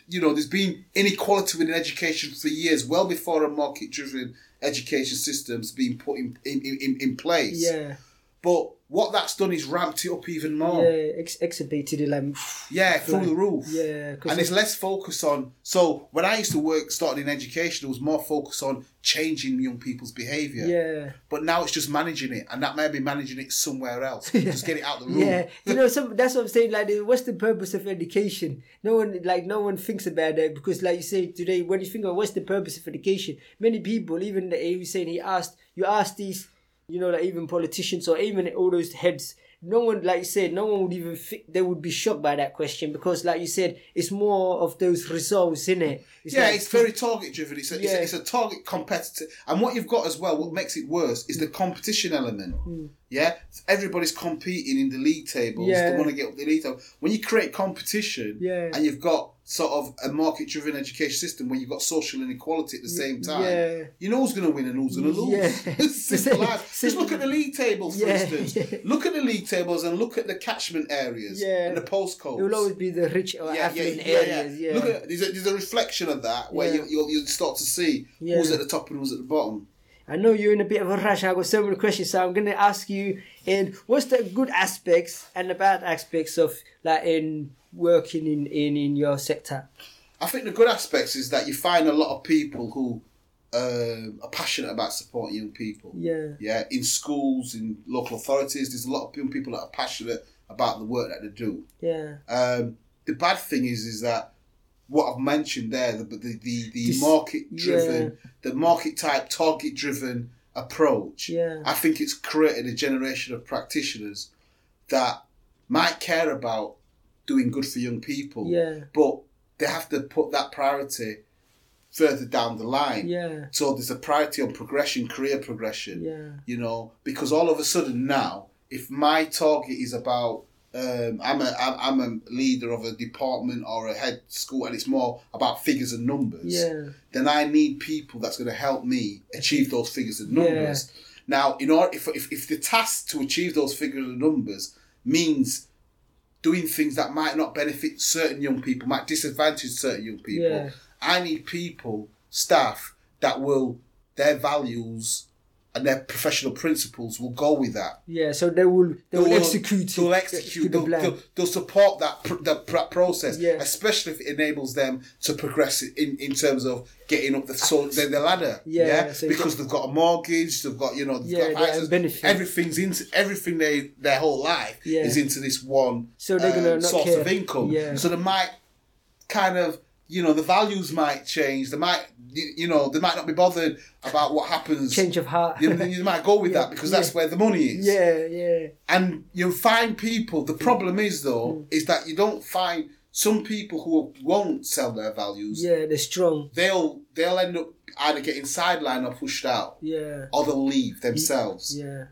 [SPEAKER 2] you know, there's been inequality within education for years, well before a market-driven education system's been put in in, in, in place.
[SPEAKER 1] yeah,
[SPEAKER 2] But what that's done is ramped it up even more.
[SPEAKER 1] yeah, ex- exacerbated it like
[SPEAKER 2] Yeah, through the roof.
[SPEAKER 1] Yeah,
[SPEAKER 2] And it's less focus on. So when I used to work, starting in education, it was more focus on changing young people's behaviour.
[SPEAKER 1] yeah.
[SPEAKER 2] But now it's just managing it, and that may be managing it somewhere else. Just get it out the room.
[SPEAKER 1] Yeah, you know, some that's what I'm saying. Like, what's the purpose of education? No one, like, no one thinks about that because, like you say today, when you think of what's the purpose of education, many people, even the, he was saying he asked, you ask these, you know, like even politicians or even all those heads. No one, like you said, no one would even think they would be shocked by that question because, like you said, it's more of those results in it.
[SPEAKER 2] yeah,
[SPEAKER 1] like-
[SPEAKER 2] it's very target driven. It's a, it's,
[SPEAKER 1] Yeah.
[SPEAKER 2] a, it's a target competitor. And what you've got as well, what makes it worse, is the competition element. Hmm. Yeah, everybody's competing in the league tables.
[SPEAKER 1] Yeah.
[SPEAKER 2] They want to get up the league table. When you create competition,
[SPEAKER 1] Yeah.
[SPEAKER 2] and you've got sort of a market driven education system where you've got social inequality at the same time,
[SPEAKER 1] Yeah.
[SPEAKER 2] you know who's going to win and who's going to lose.
[SPEAKER 1] Yeah.
[SPEAKER 2] Simple. Just look at the league tables, for
[SPEAKER 1] Yeah,
[SPEAKER 2] instance.
[SPEAKER 1] yeah.
[SPEAKER 2] Look at the league tables and look at the catchment areas
[SPEAKER 1] Yeah.
[SPEAKER 2] and the postcodes.
[SPEAKER 1] it will always be the rich or affluent areas. Yeah,
[SPEAKER 2] Look at there's a, there's a reflection of that where
[SPEAKER 1] Yeah.
[SPEAKER 2] you you'll, you'll start to see
[SPEAKER 1] Yeah.
[SPEAKER 2] who's at the top and who's at the bottom.
[SPEAKER 1] I know you're in a bit of a rush. I've got so many questions, so I'm gonna ask you in what's the good aspects and the bad aspects of like in working in in, in your sector.
[SPEAKER 2] I think the good aspects is that you find a lot of people who um are passionate about supporting young people.
[SPEAKER 1] Yeah,
[SPEAKER 2] Yeah, in schools, in local authorities, there's a lot of young people that are passionate about the work that they do.
[SPEAKER 1] yeah,
[SPEAKER 2] Um, the bad thing is, is that what I've mentioned there, the the the, the market driven, the market type, target driven approach.
[SPEAKER 1] Yeah.
[SPEAKER 2] I think it's created a generation of practitioners that might care about doing good for young people.
[SPEAKER 1] Yeah.
[SPEAKER 2] But they have to put that priority further down the line.
[SPEAKER 1] yeah,
[SPEAKER 2] So there's a priority on progression, career progression
[SPEAKER 1] yeah,
[SPEAKER 2] you know, because all of a sudden now, if my target is about, um, I'm a I'm, a leader of a department or a head school, and it's more about figures and numbers,
[SPEAKER 1] yeah,
[SPEAKER 2] then I need people that's going to help me achieve those figures and numbers. Now, in order if, if if the task to achieve those figures and numbers means doing things that might not benefit certain young people, might disadvantage certain young people.
[SPEAKER 1] Yeah.
[SPEAKER 2] I need people, staff that will their values and their professional principles will go with that.
[SPEAKER 1] Yeah, so they will they will, execute.
[SPEAKER 2] They'll
[SPEAKER 1] it
[SPEAKER 2] execute.
[SPEAKER 1] the
[SPEAKER 2] They'll, they'll, they'll support that pr- the pr- process,
[SPEAKER 1] Yeah.
[SPEAKER 2] especially if it enables them to progress in, in terms of getting up the so the, the ladder.
[SPEAKER 1] Yeah, so
[SPEAKER 2] because they've got a mortgage, they've got you know, they've
[SPEAKER 1] Yeah,
[SPEAKER 2] got
[SPEAKER 1] they're
[SPEAKER 2] access-
[SPEAKER 1] benefit.
[SPEAKER 2] everything's into everything they their whole life
[SPEAKER 1] Yeah.
[SPEAKER 2] is into this one
[SPEAKER 1] So they're gonna
[SPEAKER 2] um, source
[SPEAKER 1] care.
[SPEAKER 2] of income.
[SPEAKER 1] Yeah.
[SPEAKER 2] So they might kind of you know the values might change. They might you know they might not be bothered about what happens.
[SPEAKER 1] Change of heart.
[SPEAKER 2] You, you might go with
[SPEAKER 1] Yeah,
[SPEAKER 2] that because that's
[SPEAKER 1] yeah.
[SPEAKER 2] where the money is.
[SPEAKER 1] yeah, yeah,
[SPEAKER 2] And you find people. The problem is though,
[SPEAKER 1] Mm.
[SPEAKER 2] is that you don't find some people who won't sell their values.
[SPEAKER 1] yeah. They're strong.
[SPEAKER 2] They'll they'll end up either getting sidelined or pushed out,
[SPEAKER 1] Yeah,
[SPEAKER 2] or they'll leave themselves.
[SPEAKER 1] yeah.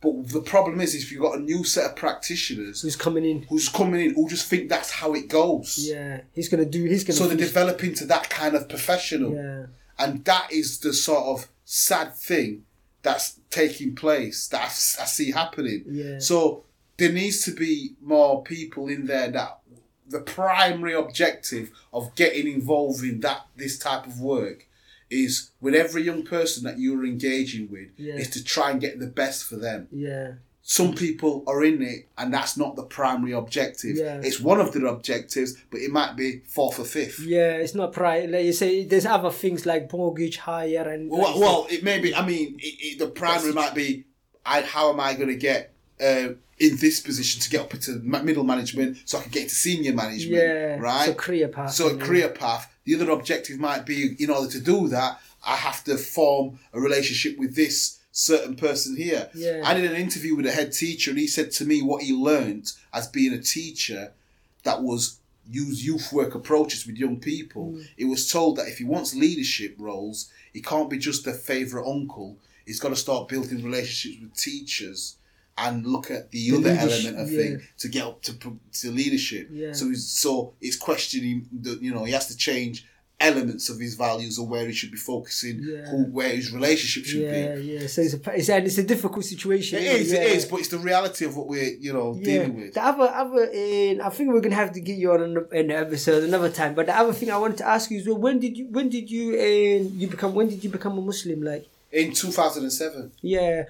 [SPEAKER 2] But the problem is, if you've got a new set of practitioners
[SPEAKER 1] Who's coming in?
[SPEAKER 2] who's coming in who just think that's how it goes,
[SPEAKER 1] Yeah, he's gonna do. He's gonna.
[SPEAKER 2] so they
[SPEAKER 1] finish-
[SPEAKER 2] develop into that kind of professional,
[SPEAKER 1] Yeah,
[SPEAKER 2] and that is the sort of sad thing that's taking place that I see happening.
[SPEAKER 1] Yeah.
[SPEAKER 2] So there needs to be more people in there that the primary objective of getting involved in that this type of work is with every young person that you're engaging with
[SPEAKER 1] Yeah.
[SPEAKER 2] is to try and get the best for them.
[SPEAKER 1] yeah,
[SPEAKER 2] Some people are in it and that's not the primary objective.
[SPEAKER 1] Yeah.
[SPEAKER 2] It's one of their objectives, but it might be fourth or fifth.
[SPEAKER 1] yeah. It's not pride. Like you say, there's other things like mortgage higher and.
[SPEAKER 2] Well,
[SPEAKER 1] you
[SPEAKER 2] well, it may be. I mean, it, it, the primary might be, I, how am I going to get uh, in this position to get up into middle management so I can get to senior management?
[SPEAKER 1] Yeah,
[SPEAKER 2] right.
[SPEAKER 1] so career path,
[SPEAKER 2] So a career path. The other objective might be, in order to do that, I have to form a relationship with this certain person here.
[SPEAKER 1] Yeah.
[SPEAKER 2] I did an interview with a head teacher, and he said to me what he learned as being a teacher that was use youth work approaches with young people.
[SPEAKER 1] Mm.
[SPEAKER 2] He was told that if he wants leadership roles, he can't be just a favourite uncle. He's got to start building relationships with teachers and look at the,
[SPEAKER 1] The
[SPEAKER 2] other element of
[SPEAKER 1] yeah.
[SPEAKER 2] thing to get up to to leadership.
[SPEAKER 1] Yeah.
[SPEAKER 2] So he's so it's questioning the you know he has to change elements of his values or where he should be focusing,
[SPEAKER 1] Yeah.
[SPEAKER 2] who where his relationship should
[SPEAKER 1] Yeah,
[SPEAKER 2] be.
[SPEAKER 1] yeah. So it's a, it's, and it's a difficult situation.
[SPEAKER 2] It is,
[SPEAKER 1] Yeah.
[SPEAKER 2] it is, but it's the reality of what we're you know dealing with.
[SPEAKER 1] The other, other, uh, I think we're gonna have to get you on an, an episode another time. But the other thing I wanted to ask you is, well, when did you, when did you, uh, you become, when did you become a Muslim? Like,
[SPEAKER 2] In two thousand and seven.
[SPEAKER 1] yeah,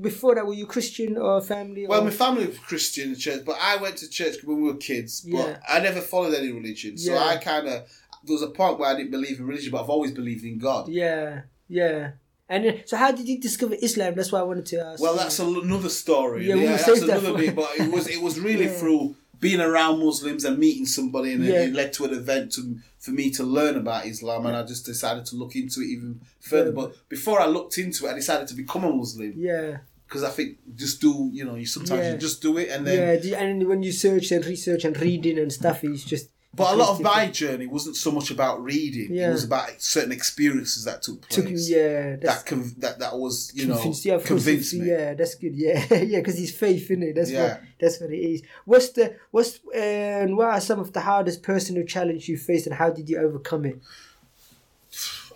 [SPEAKER 1] before that, were you Christian uh, or family?
[SPEAKER 2] Well, my family was Christian in church, but I went to church when we were kids. But
[SPEAKER 1] Yeah.
[SPEAKER 2] I never followed any religion, so
[SPEAKER 1] Yeah.
[SPEAKER 2] I kind of there was a point where I didn't believe in religion, but I've always believed in God.
[SPEAKER 1] yeah, yeah. And so how did you discover Islam? That's what I wanted to ask.
[SPEAKER 2] Well, that's another story.
[SPEAKER 1] Yeah,
[SPEAKER 2] Yeah,
[SPEAKER 1] we'll
[SPEAKER 2] that's
[SPEAKER 1] save that
[SPEAKER 2] another
[SPEAKER 1] for-
[SPEAKER 2] bit. But it was it was really
[SPEAKER 1] Yeah.
[SPEAKER 2] through being around Muslims and meeting somebody, and
[SPEAKER 1] Yeah.
[SPEAKER 2] it, it led to an event to, for me to learn about Islam, and I just decided to look into it even further.
[SPEAKER 1] Yeah.
[SPEAKER 2] But before I looked into it, I decided to become a Muslim
[SPEAKER 1] yeah,
[SPEAKER 2] because I think just do you know you sometimes
[SPEAKER 1] Yeah.
[SPEAKER 2] you just do it, and then.
[SPEAKER 1] yeah. And when you search and research and reading and stuff, it's just.
[SPEAKER 2] But a lot of my journey wasn't so much about reading;
[SPEAKER 1] Yeah.
[SPEAKER 2] it was about certain experiences that took
[SPEAKER 1] Took,
[SPEAKER 2] place.
[SPEAKER 1] yeah, that's
[SPEAKER 2] that con- that that was you know
[SPEAKER 1] convinced, yeah,
[SPEAKER 2] convinced me.
[SPEAKER 1] Yeah, that's good. Yeah, yeah, because he's faith in it. That's
[SPEAKER 2] Yeah.
[SPEAKER 1] what that's what it is. What's the what's and what are some of the hardest personal challenges you faced, and how did you overcome it?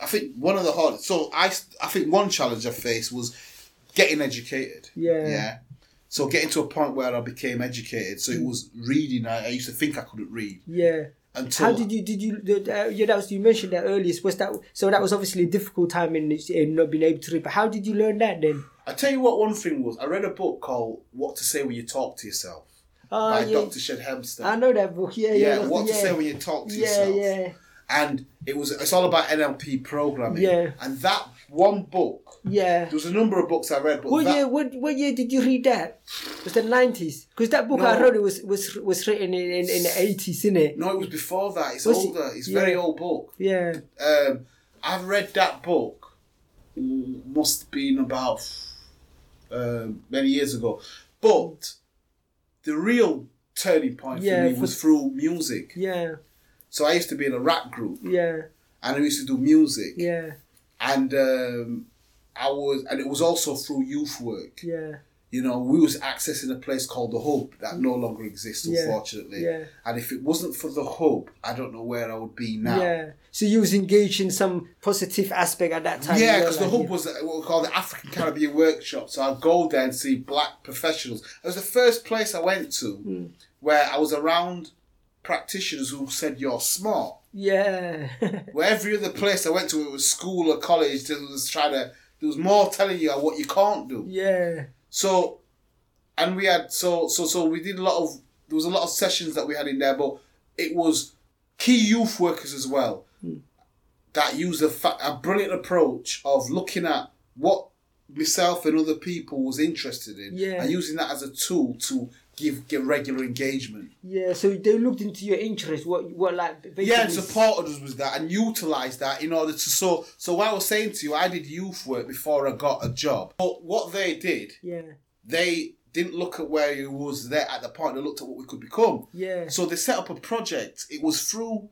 [SPEAKER 2] I think one of the hardest. So I, I think one challenge I faced was getting educated.
[SPEAKER 1] Yeah.
[SPEAKER 2] Yeah. So getting to a point where I became educated. So it was reading. I, I used to think I couldn't read
[SPEAKER 1] Yeah.
[SPEAKER 2] until.
[SPEAKER 1] How did you did you uh, yeah that was you mentioned that earlier was that so that was obviously a difficult time in, in not being able to read but how did you learn that then?
[SPEAKER 2] I tell you what. One thing was I read a book called "What to Say When You Talk to Yourself"
[SPEAKER 1] Oh
[SPEAKER 2] by
[SPEAKER 1] yeah,
[SPEAKER 2] Dr. Shad Helmstetter.
[SPEAKER 1] I know that book. Yeah, yeah,
[SPEAKER 2] yeah, what
[SPEAKER 1] the-
[SPEAKER 2] to say when you talk to
[SPEAKER 1] yeah,
[SPEAKER 2] yourself.
[SPEAKER 1] yeah,
[SPEAKER 2] And it was it's all about NLP programming.
[SPEAKER 1] Yeah.
[SPEAKER 2] And that one book,
[SPEAKER 1] yeah.
[SPEAKER 2] there was a number of books I read, but
[SPEAKER 1] What
[SPEAKER 2] that,
[SPEAKER 1] year? What what year did you read that? It Was the nineties? Because that book I
[SPEAKER 2] No.
[SPEAKER 1] wrote it was was was written in, in, in the eighties, isn't it?
[SPEAKER 2] no, it was before that. It's
[SPEAKER 1] Was it?
[SPEAKER 2] older. It's a very
[SPEAKER 1] Yeah.
[SPEAKER 2] old book.
[SPEAKER 1] Yeah,
[SPEAKER 2] Um, I've read that book. mm, Must have been about um, many years ago, but the real turning point
[SPEAKER 1] Yeah,
[SPEAKER 2] for me
[SPEAKER 1] for-
[SPEAKER 2] was through music.
[SPEAKER 1] yeah,
[SPEAKER 2] So I used to be in a rap group,
[SPEAKER 1] yeah,
[SPEAKER 2] and I used to do music,
[SPEAKER 1] yeah,
[SPEAKER 2] and um, I was, and it was also through youth work.
[SPEAKER 1] yeah,
[SPEAKER 2] You know, we was accessing a place called the Hub that no longer exists, unfortunately.
[SPEAKER 1] yeah.
[SPEAKER 2] And if it wasn't for the Hub, I don't know where I would be now.
[SPEAKER 1] Yeah. So you was engaged in some positive aspect at that time.
[SPEAKER 2] Yeah, because the
[SPEAKER 1] like,
[SPEAKER 2] hub was what we call the African Caribbean Workshop. So I'd go there and see black professionals. It was the first place I went to
[SPEAKER 1] Hmm.
[SPEAKER 2] where I was around practitioners who said you're smart.
[SPEAKER 1] Yeah.
[SPEAKER 2] Where every other place I went to, it was school or college, there was trying to, there was more telling you what you can't do.
[SPEAKER 1] yeah.
[SPEAKER 2] So, and we had so so so we did a lot of there was a lot of sessions that we had in there, but it was key youth workers as well hmm. that used a, fa- a brilliant approach of looking at what myself and other people was interested in,
[SPEAKER 1] Yeah.
[SPEAKER 2] and using that as a tool to give get regular engagement.
[SPEAKER 1] Yeah. So they looked into your interest. What what like.
[SPEAKER 2] Yeah, and supported us with that and utilised that in order to so so what I was saying to you, I did youth work before I got a job. But what they did
[SPEAKER 1] Yeah.
[SPEAKER 2] they didn't look at where he was there at the point. They looked at what we could become.
[SPEAKER 1] Yeah.
[SPEAKER 2] So they set up a project. It was through.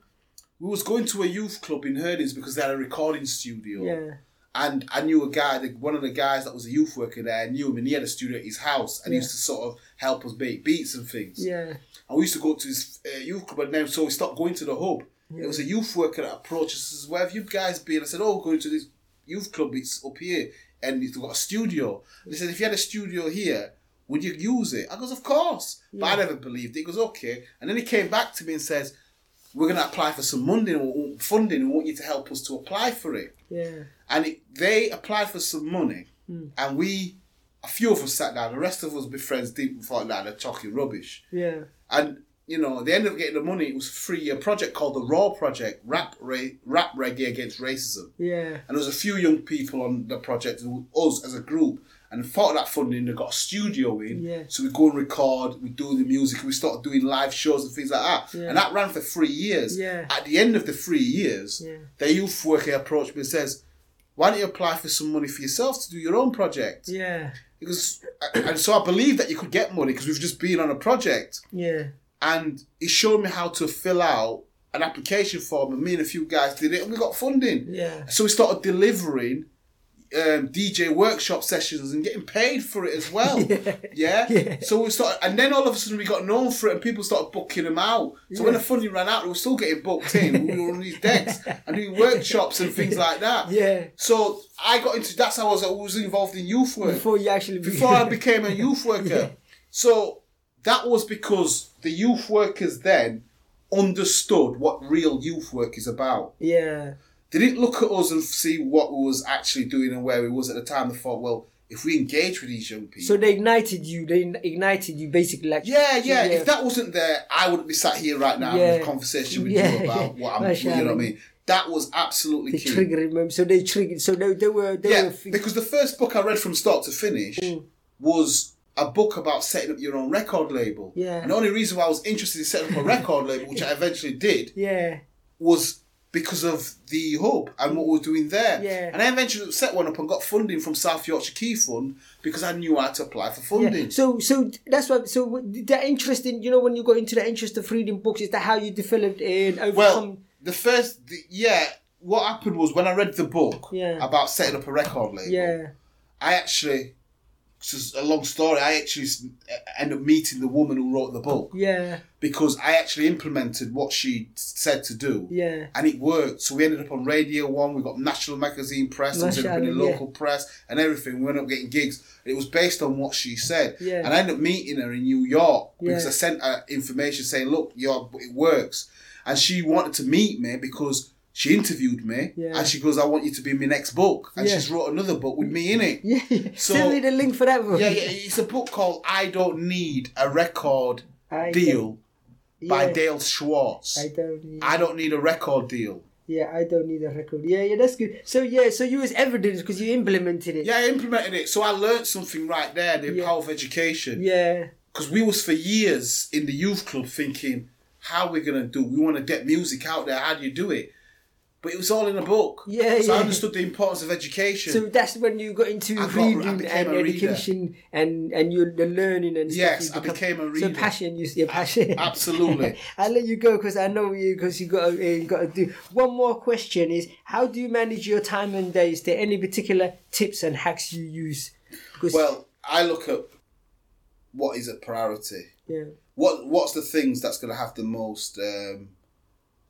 [SPEAKER 2] We was going to a youth club in Herdings because they had a recording studio.
[SPEAKER 1] Yeah.
[SPEAKER 2] And I knew a guy, one of the guys that was a youth worker there. I knew him, and he had a studio at his house, and he used to sort of help us make beats and things.
[SPEAKER 1] Yeah.
[SPEAKER 2] And we used to go to his uh, youth club, and then so we stopped going to the hub. It was a youth worker that approached us. Says, "Where have you guys been?" I said, "Oh, going to this youth club. It's up here, and it's got a studio." And he said, "If you had a studio here, would you use it?" I goes, "Of course," but I never believed it. He goes, "Okay," and then he came back to me and says, "We're going to apply for some funding, funding, we want you to help us to apply for it."
[SPEAKER 1] Yeah.
[SPEAKER 2] And it, they applied for some money, hmm. and we, a few of us sat down. The rest of us, be friends, deep and thought, "Nah, they're talking rubbish."
[SPEAKER 1] Yeah.
[SPEAKER 2] And you know, they ended up getting the money. It was three-year project called the Raw Project, rap ra- rap reggae against racism.
[SPEAKER 1] Yeah.
[SPEAKER 2] And there was a few young people on the project, us as a group, and part of that funding, they got a studio in.
[SPEAKER 1] Yeah.
[SPEAKER 2] So we go and record, we do the music, we start doing live shows and things like that.
[SPEAKER 1] Yeah.
[SPEAKER 2] And that ran for three years.
[SPEAKER 1] Yeah.
[SPEAKER 2] At the end of the three years,
[SPEAKER 1] Yeah.
[SPEAKER 2] the youth worker approached me and says, "Why don't you apply for some money for yourself to do your own project?"
[SPEAKER 1] Yeah.
[SPEAKER 2] Because, and so I believe that you could get money because we've just been on a project
[SPEAKER 1] Yeah.
[SPEAKER 2] and he showed me how to fill out an application form and me and a few guys did it and we got funding
[SPEAKER 1] Yeah.
[SPEAKER 2] so we started delivering um, DJ workshop sessions and getting paid for it as well. Yeah.
[SPEAKER 1] Yeah.
[SPEAKER 2] So we started, and then all of a sudden we got known for it, and people started booking them out. So when the funding ran out, we were still getting booked in. we were on these decks and doing workshops and things like that.
[SPEAKER 1] Yeah.
[SPEAKER 2] So I got into that's how I was, I was involved in youth work
[SPEAKER 1] Before you actually
[SPEAKER 2] before I became a youth worker. So that was because the youth workers then understood what real youth work is about.
[SPEAKER 1] Yeah.
[SPEAKER 2] They didn't look at us and see what we was actually doing and where we was at the time. They thought, well, if we engage with these young people.
[SPEAKER 1] So they ignited you. They ignited you basically like.
[SPEAKER 2] yeah, yeah, If that wasn't there, I wouldn't be sat here right now
[SPEAKER 1] Yeah.
[SPEAKER 2] a conversation with
[SPEAKER 1] Yeah,
[SPEAKER 2] you about
[SPEAKER 1] yeah.
[SPEAKER 2] what I'm.
[SPEAKER 1] Mashallah.
[SPEAKER 2] You know what I mean? That was absolutely
[SPEAKER 1] They
[SPEAKER 2] key.
[SPEAKER 1] triggered them. So they triggered. So they, they were. They
[SPEAKER 2] yeah,
[SPEAKER 1] were.
[SPEAKER 2] because the first book I read from start to finish
[SPEAKER 1] Mm.
[SPEAKER 2] was a book about setting up your own record label.
[SPEAKER 1] Yeah.
[SPEAKER 2] And the only reason why I was interested in setting up a record label, which I eventually did,
[SPEAKER 1] yeah.
[SPEAKER 2] was because of the hub and what we are doing there.
[SPEAKER 1] Yeah.
[SPEAKER 2] And I eventually set one up and got funding from South Yorkshire Key Fund because I knew how to apply for funding.
[SPEAKER 1] Yeah. So, so that's what. So that interest in you know when you got into the interest of reading books, is that how you developed and overcome?
[SPEAKER 2] Well, the first, the, yeah, what happened was when I read the book
[SPEAKER 1] Yeah.
[SPEAKER 2] about setting up a record label,
[SPEAKER 1] yeah.
[SPEAKER 2] I actually, is a long story, I actually ended up meeting the woman who wrote the book
[SPEAKER 1] Yeah.
[SPEAKER 2] because I actually implemented what she said to do.
[SPEAKER 1] Yeah.
[SPEAKER 2] And it worked. So we ended up on Radio 1, we got National Magazine Press, I was in
[SPEAKER 1] Mashallah,
[SPEAKER 2] local press and everything. We ended up getting gigs. It was based on what she said.
[SPEAKER 1] Yeah.
[SPEAKER 2] And I ended up meeting her in New York because
[SPEAKER 1] Yeah.
[SPEAKER 2] I sent her information saying, look, your, it works. And she wanted to meet me because she interviewed me
[SPEAKER 1] Yeah.
[SPEAKER 2] and she goes, I want you to be in my next book. And
[SPEAKER 1] Yeah.
[SPEAKER 2] she's wrote another book with me in it.
[SPEAKER 1] Yeah.
[SPEAKER 2] So-
[SPEAKER 1] Send me the link for that book.
[SPEAKER 2] Yeah, yeah, it's a book called I Don't Need a Record
[SPEAKER 1] I
[SPEAKER 2] Deal by. Daylle Schwartz.
[SPEAKER 1] I don't need.
[SPEAKER 2] I don't need a record deal.
[SPEAKER 1] yeah, I don't need a record. Yeah, yeah, that's good. So yeah, so you was evidence because you implemented it.
[SPEAKER 2] Yeah, I implemented it. So I learned something right there, the
[SPEAKER 1] Yeah.
[SPEAKER 2] power of education.
[SPEAKER 1] Yeah.
[SPEAKER 2] Because we was for years in the youth club thinking, how are we going to do? We want to get music out there. How do you do it? But it was all in a book.
[SPEAKER 1] Yeah,
[SPEAKER 2] So I understood the importance of education.
[SPEAKER 1] So that's when you got into
[SPEAKER 2] I got-
[SPEAKER 1] reading
[SPEAKER 2] I
[SPEAKER 1] and
[SPEAKER 2] reader.
[SPEAKER 1] education and and you the learning and stuff.
[SPEAKER 2] Yes, I became a reader.
[SPEAKER 1] So passion, you your passion.
[SPEAKER 2] absolutely.
[SPEAKER 1] I'll let you go because I know you because you got to, you got to do. One more question is how do you manage your time and day? Is there any particular tips and hacks you use? Because
[SPEAKER 2] well, I look at what is a priority.
[SPEAKER 1] Yeah.
[SPEAKER 2] What what's the things that's going to have the most um,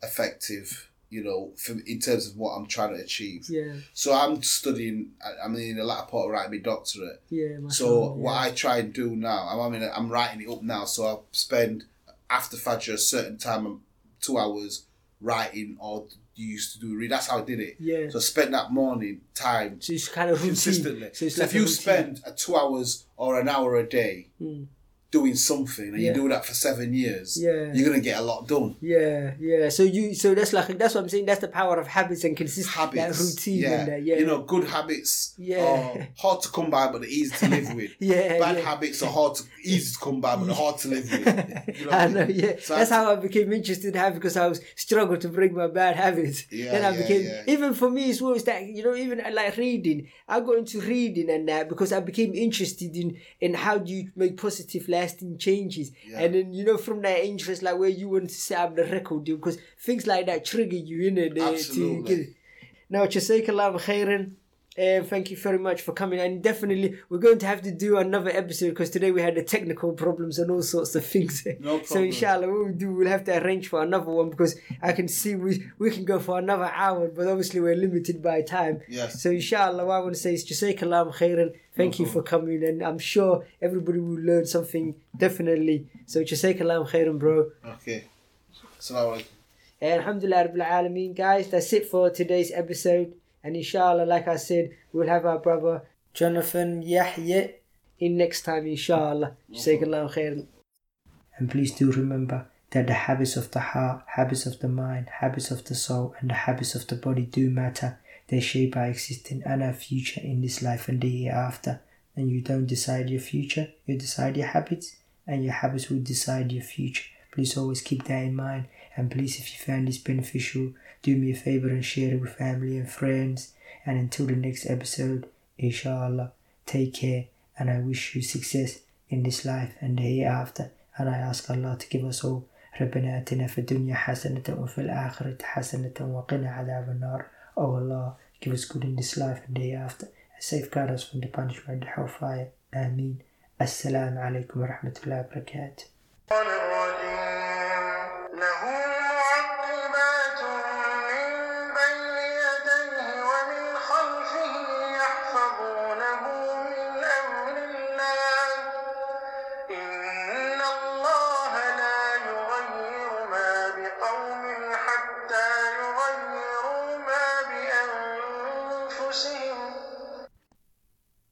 [SPEAKER 2] effective, you know, for, in terms of what I'm trying to achieve.
[SPEAKER 1] Yeah.
[SPEAKER 2] So I'm studying. I- I'm in the latter part of writing my doctorate.
[SPEAKER 1] Yeah.
[SPEAKER 2] So
[SPEAKER 1] mashallah,
[SPEAKER 2] what
[SPEAKER 1] yeah.
[SPEAKER 2] I try and do now, I'm I mean, I'm writing it up now. So I spend after Fajr a certain time, um, two hours writing or you used to do read. That's how I did it.
[SPEAKER 1] Yeah.
[SPEAKER 2] So I spent that morning time
[SPEAKER 1] So it's kind of routine.
[SPEAKER 2] consistently.
[SPEAKER 1] So
[SPEAKER 2] So
[SPEAKER 1] like
[SPEAKER 2] if you
[SPEAKER 1] routine.
[SPEAKER 2] spend a two hours or an hour a day
[SPEAKER 1] Mm.
[SPEAKER 2] Doing something and
[SPEAKER 1] Yeah.
[SPEAKER 2] you do that for seven years,
[SPEAKER 1] Yeah.
[SPEAKER 2] you're gonna get a lot done.
[SPEAKER 1] Yeah, yeah. So you, so that's like that's what I'm saying. That's the power of habits and consistency,
[SPEAKER 2] Habits,
[SPEAKER 1] that routine,
[SPEAKER 2] yeah.
[SPEAKER 1] and. Yeah,
[SPEAKER 2] You know, good habits
[SPEAKER 1] Yeah.
[SPEAKER 2] are hard to come by, but they're easy to live with.
[SPEAKER 1] Yeah,
[SPEAKER 2] Bad habits are hard to easy to come by, but hard to live with. You know
[SPEAKER 1] I know, yeah.
[SPEAKER 2] So
[SPEAKER 1] That's
[SPEAKER 2] I-
[SPEAKER 1] how I became interested in habits because I was struggled to break my bad habits.
[SPEAKER 2] Yeah,
[SPEAKER 1] then I
[SPEAKER 2] yeah,
[SPEAKER 1] became
[SPEAKER 2] yeah.
[SPEAKER 1] even for me as well as that you know even uh, like reading. I got into reading and that because I became interested in in how do you make positive lasting changes.
[SPEAKER 2] Yeah.
[SPEAKER 1] And then you know from that interest like where you want to set up the record deal because things like that trigger you in it uh, to
[SPEAKER 2] Absolutely.
[SPEAKER 1] get now, Allah khairan. Uh, thank you very much for coming, and definitely we're going to have to do another episode because today we had the technical problems and all sorts of things.
[SPEAKER 2] No
[SPEAKER 1] So inshallah, what we do, we'll have to arrange for another one because I can see we we can go for another hour, but obviously we're limited by time.
[SPEAKER 2] Yes.
[SPEAKER 1] So inshallah, what I want to say is Jazakallah khairan. Thank
[SPEAKER 2] No
[SPEAKER 1] you for coming, and I'm sure everybody will learn something definitely. So Jazakallah khairan, bro.
[SPEAKER 2] Okay. Assalamu alaikum.
[SPEAKER 1] And Alhamdulillah guys, that's it for today's episode. And inshallah, like I said, we'll have our brother Jonathan Yahya in next time, inshallah. Jazakallah khairan. And please do remember that the habits of the heart, habits of the mind, habits of the soul, and the habits of the body do matter. They shape our existence and our future in this life and the hereafter. And you don't decide your future, you decide your habits, and your habits will decide your future. Please always keep that in mind. And please, if you found this beneficial, do me a favor and share it with family and friends. And until the next episode, inshallah, take care and I wish you success in this life and the hereafter. And I ask Allah to give us all ربنا آتنا في الدنيا حسنة وفي الآخرة حسنة وقنا عذاب النار Oh Allah, give us good in this life and the hereafter and safeguard us from the punishment of the hellfire. Ameen. Assalamu alaikum wa rahmatullahi wa barakatuh.
[SPEAKER 3] الرحمن الرحيم